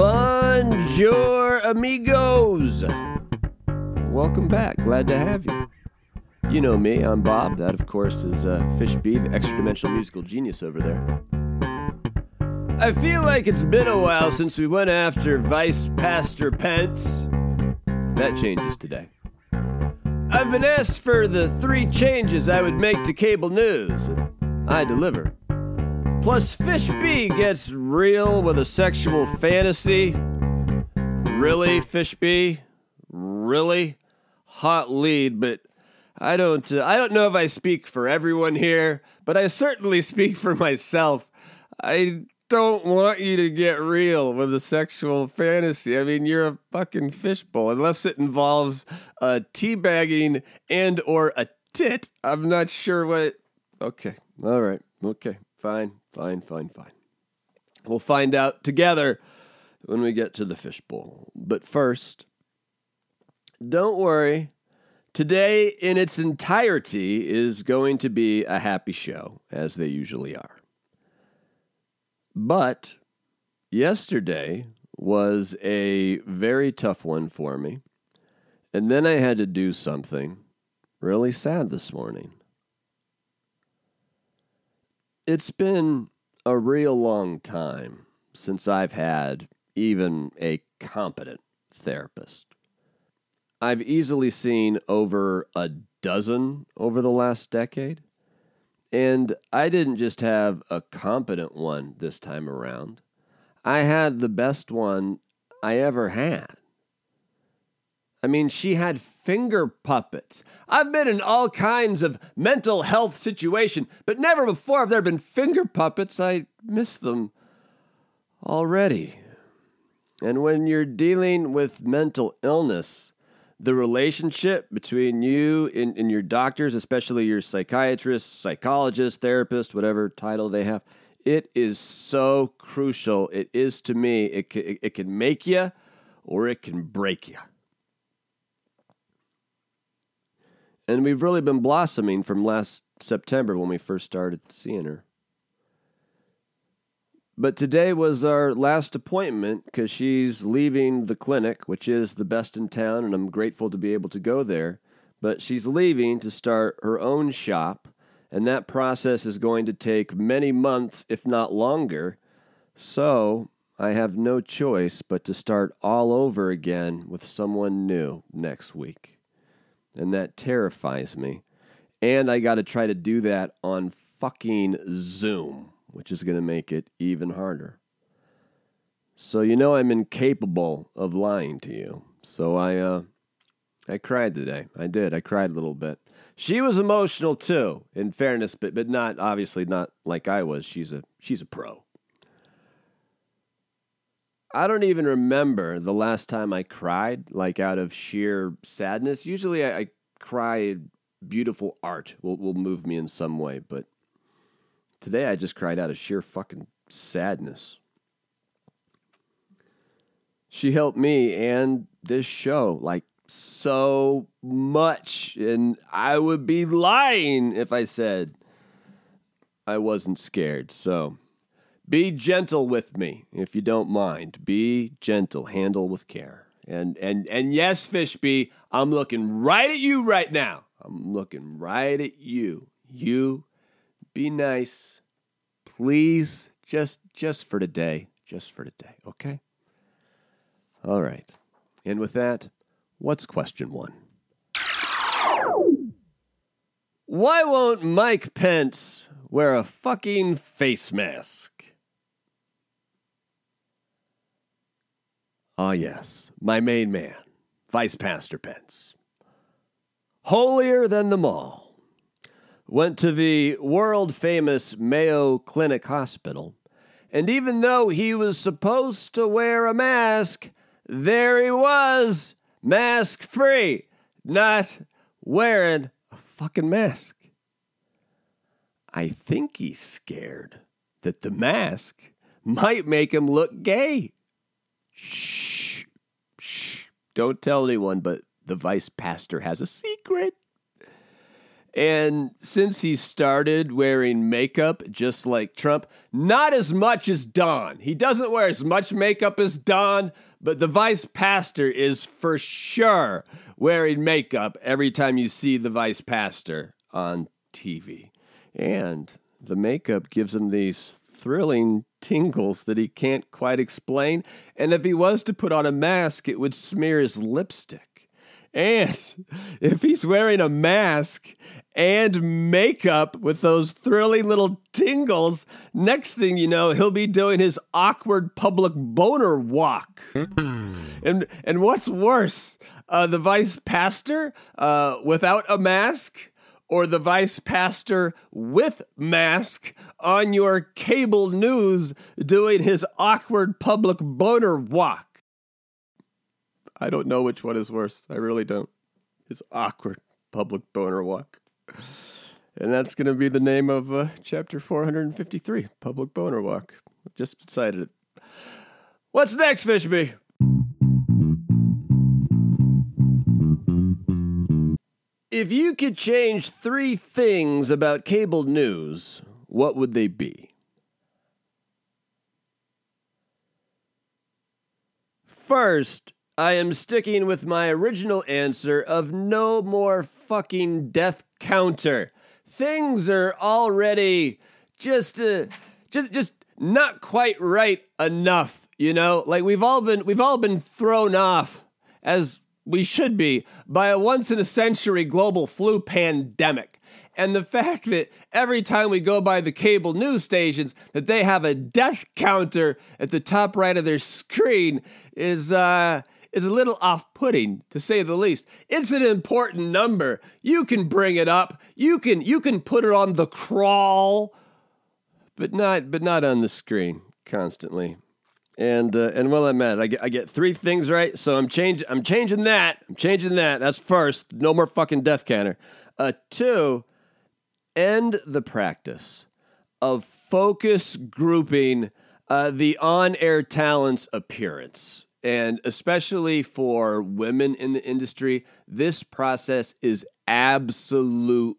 Bonjour, amigos. Welcome back. Glad to have you. You know me, I'm Bob. That, of course, is uh, Fish B, the extra dimensional musical genius over there. I feel like it's been a while since we went after Vice Pastor Pence. That changes today. I've been asked for the three changes I would make to cable news, and I deliver. Plus, Fish B gets real with a sexual fantasy. Really, Fish B? Really? Hot lead, but I don't uh, I don't know if I speak for everyone here, but I certainly speak for myself. I don't want you to get real with a sexual fantasy. I mean, you're a fucking fishbowl unless it involves uh, teabagging and or a tit. I'm not sure what it Okay. All right. Okay. Fine. Fine, fine, fine. We'll find out together when we get to the fishbowl. But first, don't worry. Today, in its entirety, is going to be a happy show, as they usually are. But yesterday was a very tough one for me. And then I had to do something really sad this morning. It's been a real long time since I've had even a competent therapist. I've easily seen over a dozen over the last decade, and I didn't just have a competent one this time around. I had the best one I ever had. I mean, she had finger puppets. I've been in all kinds of mental health situation, but never before have there been finger puppets. I miss them already. And when you're dealing with mental illness, the relationship between you and, and your doctors, especially your psychiatrist, psychologist, therapist, whatever title they have, it is so crucial. It is to me. It can, it can make you or it can break you. And we've really been blossoming from last September when we first started seeing her. But today was our last appointment because she's leaving the clinic, which is the best in town, and I'm grateful to be able to go there. But she's leaving to start her own shop, and that process is going to take many months, if not longer. So I have no choice but to start all over again with someone new next week and that terrifies me. And I got to try to do that on fucking Zoom, which is going to make it even harder. So you know I'm incapable of lying to you. So I uh I cried today. I did. I cried a little bit. She was emotional too, in fairness, but but not obviously not like I was. She's a she's a pro. I don't even remember the last time I cried, like out of sheer sadness. Usually I, I cry, beautiful art will, will move me in some way, but today I just cried out of sheer fucking sadness. She helped me and this show like so much, and I would be lying if I said I wasn't scared. So be gentle with me, if you don't mind. Be gentle. Handle with care. And and and yes, Fishby, I'm looking right at you right now. I'm looking right at you. You be nice. Please, just just for today. Just for today, okay? All right. And with that, what's question one? Why won't Mike Pence wear a fucking face mask? Ah, yes, my main man, Vice Pastor Pence. Holier than them all. Went to the world famous Mayo Clinic Hospital, and even though he was supposed to wear a mask, there he was, mask free, not wearing a fucking mask. I think he's scared that the mask might make him look gay. Shh. Don't tell anyone, but the vice pastor has a secret. And since he started wearing makeup just like Trump, not as much as Don. He doesn't wear as much makeup as Don, but the vice pastor is for sure wearing makeup every time you see the vice pastor on TV. And the makeup gives him these thrilling tingles that he can't quite explain. And if he was to put on a mask, it would smear his lipstick. And if he's wearing a mask and makeup with those thrilling little tingles, next thing you know, he'll be doing his awkward public boner walk. and and what's worse, uh, the vice pastor uh, without a mask or the vice pastor with mask on your cable news doing his awkward public boner walk. I don't know which one is worse. I really don't. His awkward public boner walk. And that's going to be the name of uh, chapter 453, Public Boner Walk. Just decided it. What's next, Fishby? If you could change three things about cable news, what would they be? First, I am sticking with my original answer of no more fucking death counter. Things are already just uh, just just not quite right enough, you know? Like we've all been we've all been thrown off as we should be by a once in a century global flu pandemic and the fact that every time we go by the cable news stations that they have a death counter at the top right of their screen is uh is a little off putting, to say the least. It's an important number. You can bring it up. You can you can put it on the crawl, but not but not on the screen constantly. And uh, and while I'm at it, I get I get three things right. So I'm changing I'm changing that. I'm changing that. That's first. No more fucking death counter. Uh, two, end the practice of focus grouping uh, the on-air talent's appearance and especially for women in the industry, this process is absolutely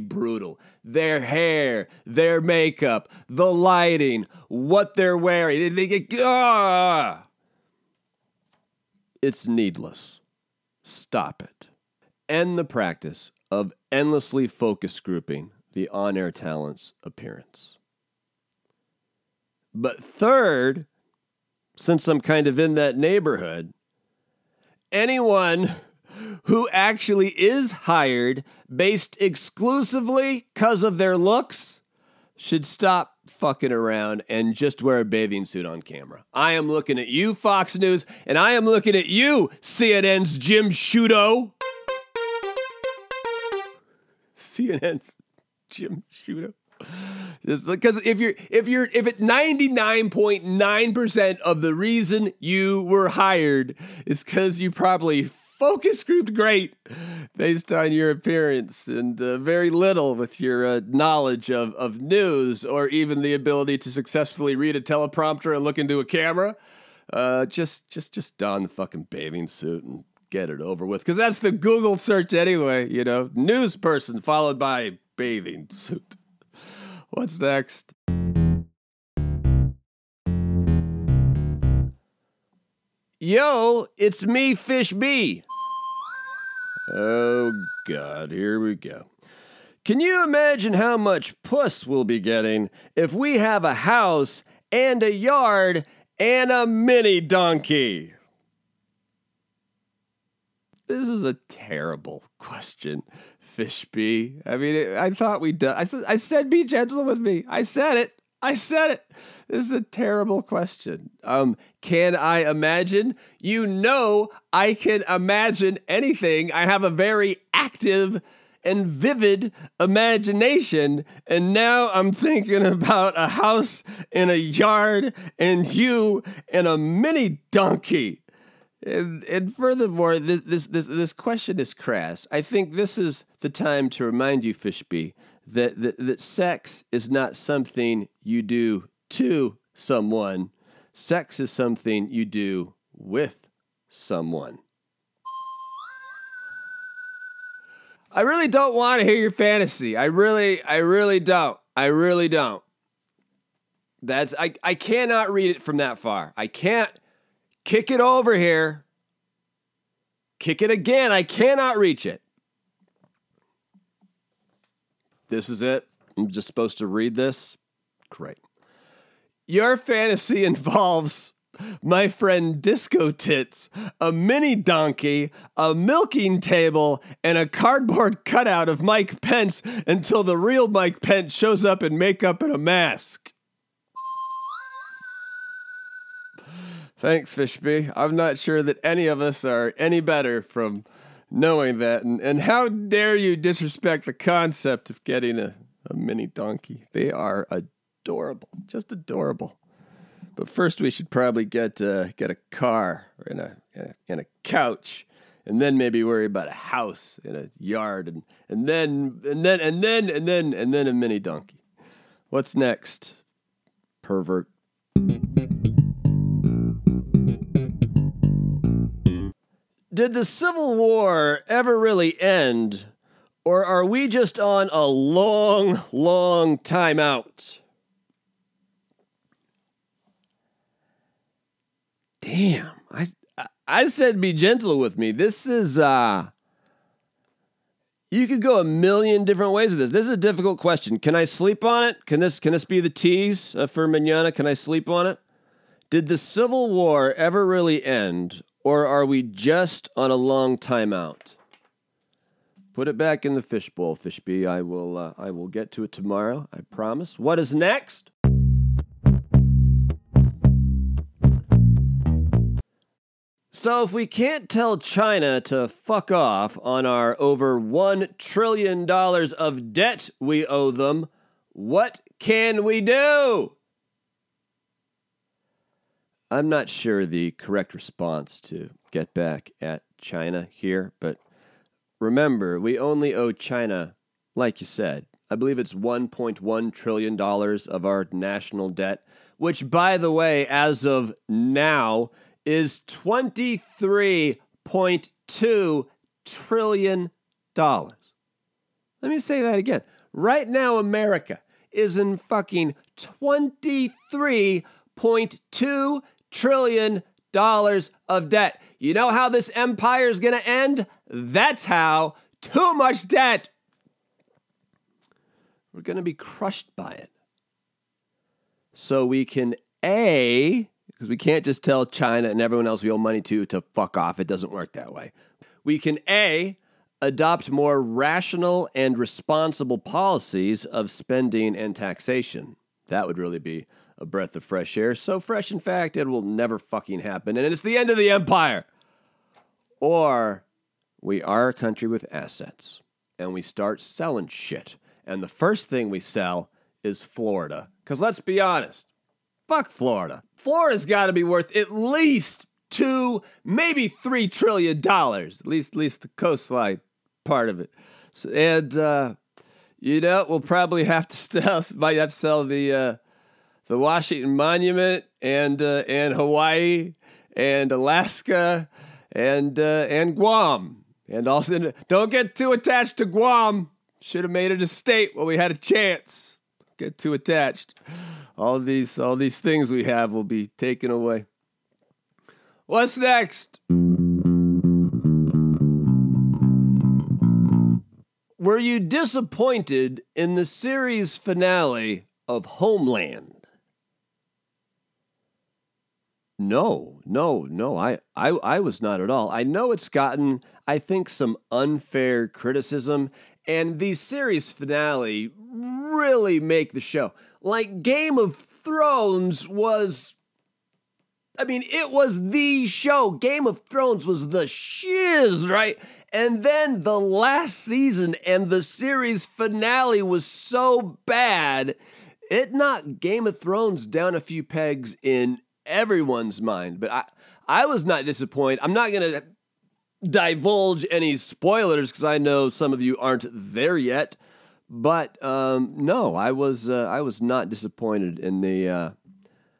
brutal. Their hair, their makeup, the lighting, what they're wearing. They get, ah! It's needless. Stop it. End the practice of endlessly focus grouping the on air talent's appearance. But third, since I'm kind of in that neighborhood, anyone who actually is hired based exclusively because of their looks should stop fucking around and just wear a bathing suit on camera. I am looking at you, Fox News, and I am looking at you, CNN's Jim Sciutto. CNN's Jim Sciutto because if you're if you're if it 99.9% of the reason you were hired is because you probably focus grouped great based on your appearance and uh, very little with your uh, knowledge of, of news or even the ability to successfully read a teleprompter and look into a camera uh, just just just don the fucking bathing suit and get it over with because that's the google search anyway you know news person followed by bathing suit What's next? Yo, it's me, Fish B. Oh, God, here we go. Can you imagine how much puss we'll be getting if we have a house and a yard and a mini donkey? This is a terrible question. Fishby. I mean, I thought we done. I, I said be gentle with me. I said it. I said it. This is a terrible question. Um, can I imagine? You know, I can imagine anything. I have a very active and vivid imagination. And now I'm thinking about a house and a yard and you and a mini donkey. And, and furthermore, this, this, this, question is crass. I think this is the time to remind you, Fishby, that, that, that sex is not something you do to someone. Sex is something you do with someone. I really don't want to hear your fantasy. I really, I really don't. I really don't. That's I, I cannot read it from that far. I can't kick it over here. Kick it again. I cannot reach it. This is it. I'm just supposed to read this. Great. Your fantasy involves my friend Disco Tits, a mini donkey, a milking table, and a cardboard cutout of Mike Pence until the real Mike Pence shows up in makeup and a mask. Thanks, Fishby. I'm not sure that any of us are any better from knowing that. And, and how dare you disrespect the concept of getting a, a mini donkey? They are adorable, just adorable. But first, we should probably get uh, get a car and a, and a couch, and then maybe worry about a house and a yard, and and then and then and then and then and then a mini donkey. What's next, pervert? Did the Civil War ever really end, or are we just on a long, long time out? Damn, I I said be gentle with me. This is uh you could go a million different ways with this. This is a difficult question. Can I sleep on it? Can this can this be the tease uh, for manana? Can I sleep on it? Did the Civil War ever really end, or are we just on a long timeout? Put it back in the fishbowl, Fishby. I will. Uh, I will get to it tomorrow. I promise. What is next? So, if we can't tell China to fuck off on our over $1 trillion of debt we owe them, what can we do? I'm not sure the correct response to get back at China here, but remember, we only owe China, like you said, I believe it's $1.1 trillion of our national debt, which, by the way, as of now, is $23.2 trillion. Let me say that again. Right now, America is in fucking $23.2 trillion dollars of debt. You know how this empire is going to end? That's how. Too much debt. We're going to be crushed by it. So we can A, because we can't just tell China and everyone else we owe money to to fuck off. It doesn't work that way. We can A, adopt more rational and responsible policies of spending and taxation. That would really be a breath of fresh air. So fresh, in fact, it will never fucking happen. And it's the end of the empire. Or we are a country with assets and we start selling shit. And the first thing we sell is Florida. Because let's be honest, fuck Florida. Florida's got to be worth at least two, maybe three trillion dollars. At least, at least the coastline part of it. So, and uh, you know, we'll probably have to sell, might have to sell the uh, the Washington Monument and uh, and Hawaii and Alaska and uh, and Guam. And also, don't get too attached to Guam. Should have made it a state while we had a chance. Get too attached. All these all these things we have will be taken away. What's next? Were you disappointed in the series finale of Homeland? No, no, no. I, I, I was not at all. I know it's gotten, I think, some unfair criticism, and the series finale really make the show. Like Game of Thrones was. I mean, it was the show. Game of Thrones was the shiz, right? And then the last season and the series finale was so bad, it knocked Game of Thrones down a few pegs in everyone's mind. But I, I was not disappointed. I'm not going to divulge any spoilers because I know some of you aren't there yet. But um, no, I was uh, I was not disappointed in the uh,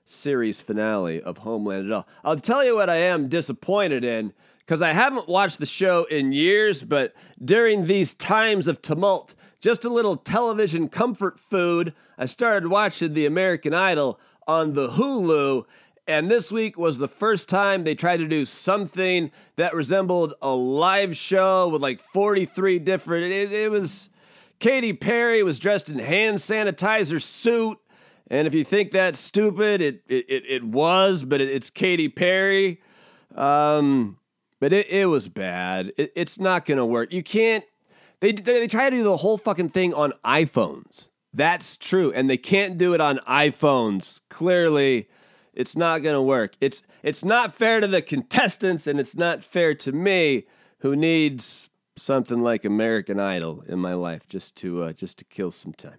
series finale of Homeland at all. I'll tell you what I am disappointed in because I haven't watched the show in years, but during these times of tumult, just a little television comfort food, I started watching The American Idol on the Hulu. And this week was the first time they tried to do something that resembled a live show with like 43 different. It, it was Katy Perry was dressed in hand sanitizer suit. And if you think that's stupid, it it, it, it was, but it, it's Katy Perry. Um, but it, it was bad. It, it's not going to work. You can't. They, they they try to do the whole fucking thing on iPhones. That's true, and they can't do it on iPhones. Clearly, it's not going to work. It's it's not fair to the contestants, and it's not fair to me, who needs something like American Idol in my life just to uh, just to kill some time.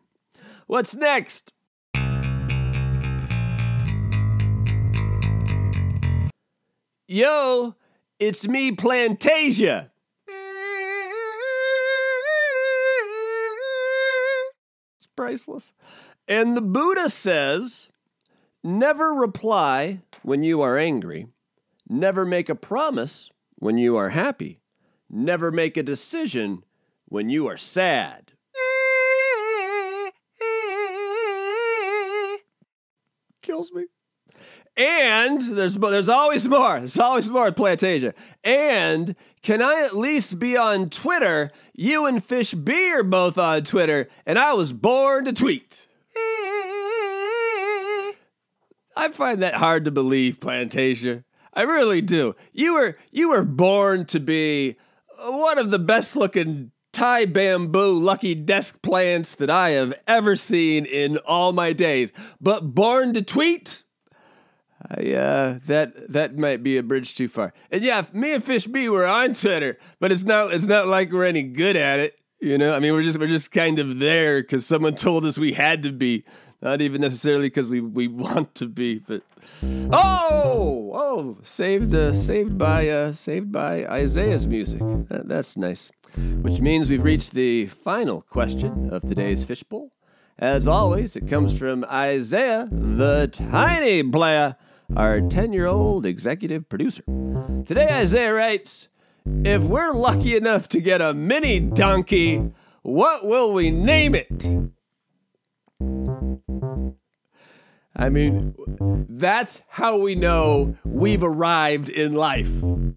What's next? Yo, it's me, Plantasia. It's priceless. And the Buddha says never reply when you are angry, never make a promise when you are happy, never make a decision when you are sad. Kills me. And there's there's always more. There's always more at Plantasia. And can I at least be on Twitter? You and Fish B are both on Twitter, and I was born to tweet. I find that hard to believe, Plantasia. I really do. You were you were born to be one of the best looking Thai bamboo lucky desk plants that I have ever seen in all my days. But born to tweet? I, uh, that that might be a bridge too far. And yeah, me and Fish B were on Twitter, but it's not it's not like we're any good at it. You know, I mean, we're just we're just kind of there because someone told us we had to be, not even necessarily because we we want to be. But oh oh, saved uh, saved by uh, saved by Isaiah's music. That, that's nice. Which means we've reached the final question of today's fishbowl. As always, it comes from Isaiah, the tiny player our 10 year old executive producer. Today, Isaiah writes If we're lucky enough to get a mini donkey, what will we name it? I mean, that's how we know we've arrived in life.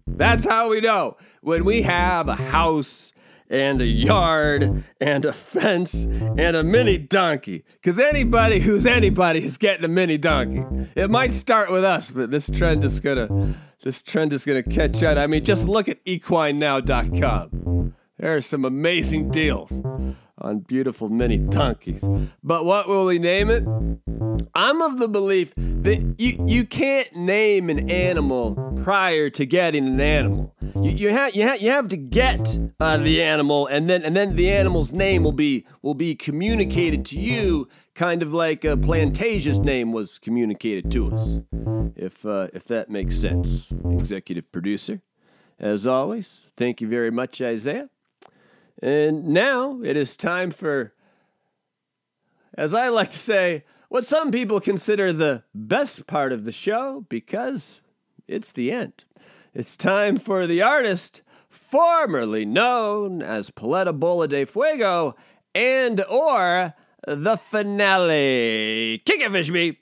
That's how we know. When we have a house and a yard and a fence and a mini donkey. Because anybody who's anybody is getting a mini donkey. It might start with us, but this trend is gonna this trend is gonna catch on. I mean, just look at equinenow.com. There are some amazing deals on beautiful mini donkeys. But what will we name it? I'm of the belief that you, you can't name an animal prior to getting an animal. You, you, ha- you, ha- you have to get uh, the animal, and then and then the animal's name will be will be communicated to you, kind of like a Plantasia's name was communicated to us. If uh, if that makes sense, executive producer. As always, thank you very much, Isaiah. And now it is time for, as I like to say, what some people consider the best part of the show because it's the end. It's time for the artist formerly known as Paleta Bola de Fuego and or the finale. Kick it, Fishby!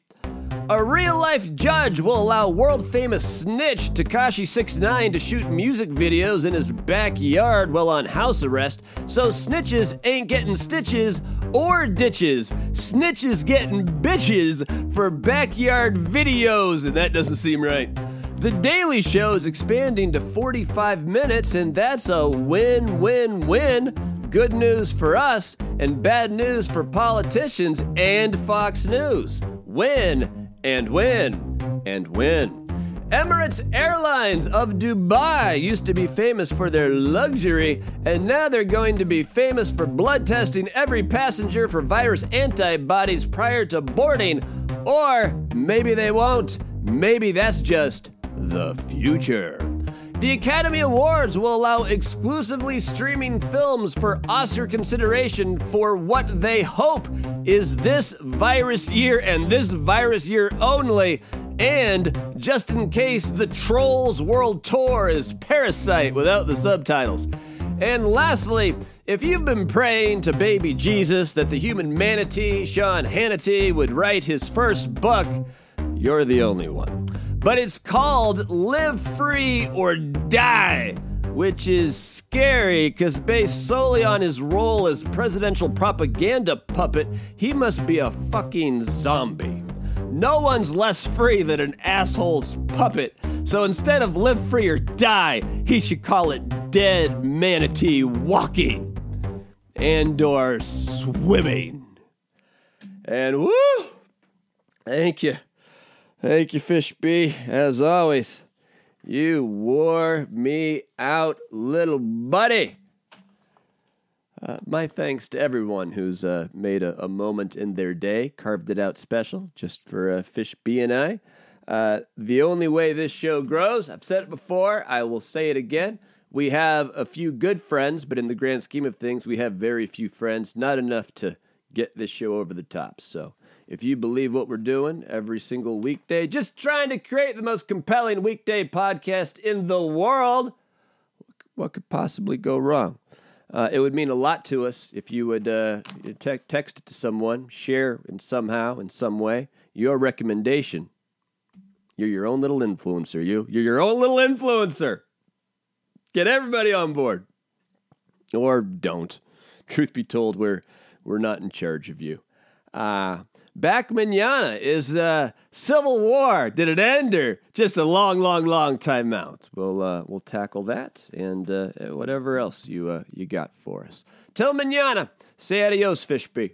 A real life judge will allow world famous snitch Tekashi69 to shoot music videos in his backyard while on house arrest, so snitches ain't getting stitches or ditches. Snitches getting bitches for backyard videos, and that doesn't seem right. The Daily Show is expanding to 45 minutes, and that's a win win win. Good news for us, and bad news for politicians and Fox News. Win and win and win. Emirates Airlines of Dubai used to be famous for their luxury, and now they're going to be famous for blood testing every passenger for virus antibodies prior to boarding. Or maybe they won't. Maybe that's just the future. The Academy Awards will allow exclusively streaming films for Oscar consideration for what they hope is this virus year and this virus year only. And just in case the Trolls World Tour is Parasite without the subtitles. And lastly, if you've been praying to baby Jesus that the human manatee, Sean Hannity, would write his first book, you're the only one. But it's called Live Free or Die, which is scary because based solely on his role as presidential propaganda puppet, he must be a fucking zombie. No one's less free than an asshole's puppet, so instead of live free or die, he should call it dead manatee walking and or swimming. And woo! Thank you. Thank you, Fish B. As always, you wore me out, little buddy. Uh, my thanks to everyone who's uh, made a, a, moment in their day, carved it out special just for uh, Fish B and I. Uh, the only way this show grows, I've said it before, I will say it again. We have a few good friends, but in the grand scheme of things, we have very few friends, not enough to get this show over the top. So if you believe what we're doing every single weekday, just trying to create the most compelling weekday podcast in the world, what could possibly go wrong? Uh, it would mean a lot to us if you would uh, te- text it to someone, share in somehow, in some way, your recommendation. You're your own little influencer. You, you're your own little influencer. Get everybody on board, or don't. Truth be told, we're we're not in charge of you. Uh, back manana is uh, Civil War. Did it end or just a long, long, long time out? We'll uh, we'll tackle that and uh, whatever else you uh, you got for us. Till manana. Say adios, Fish B.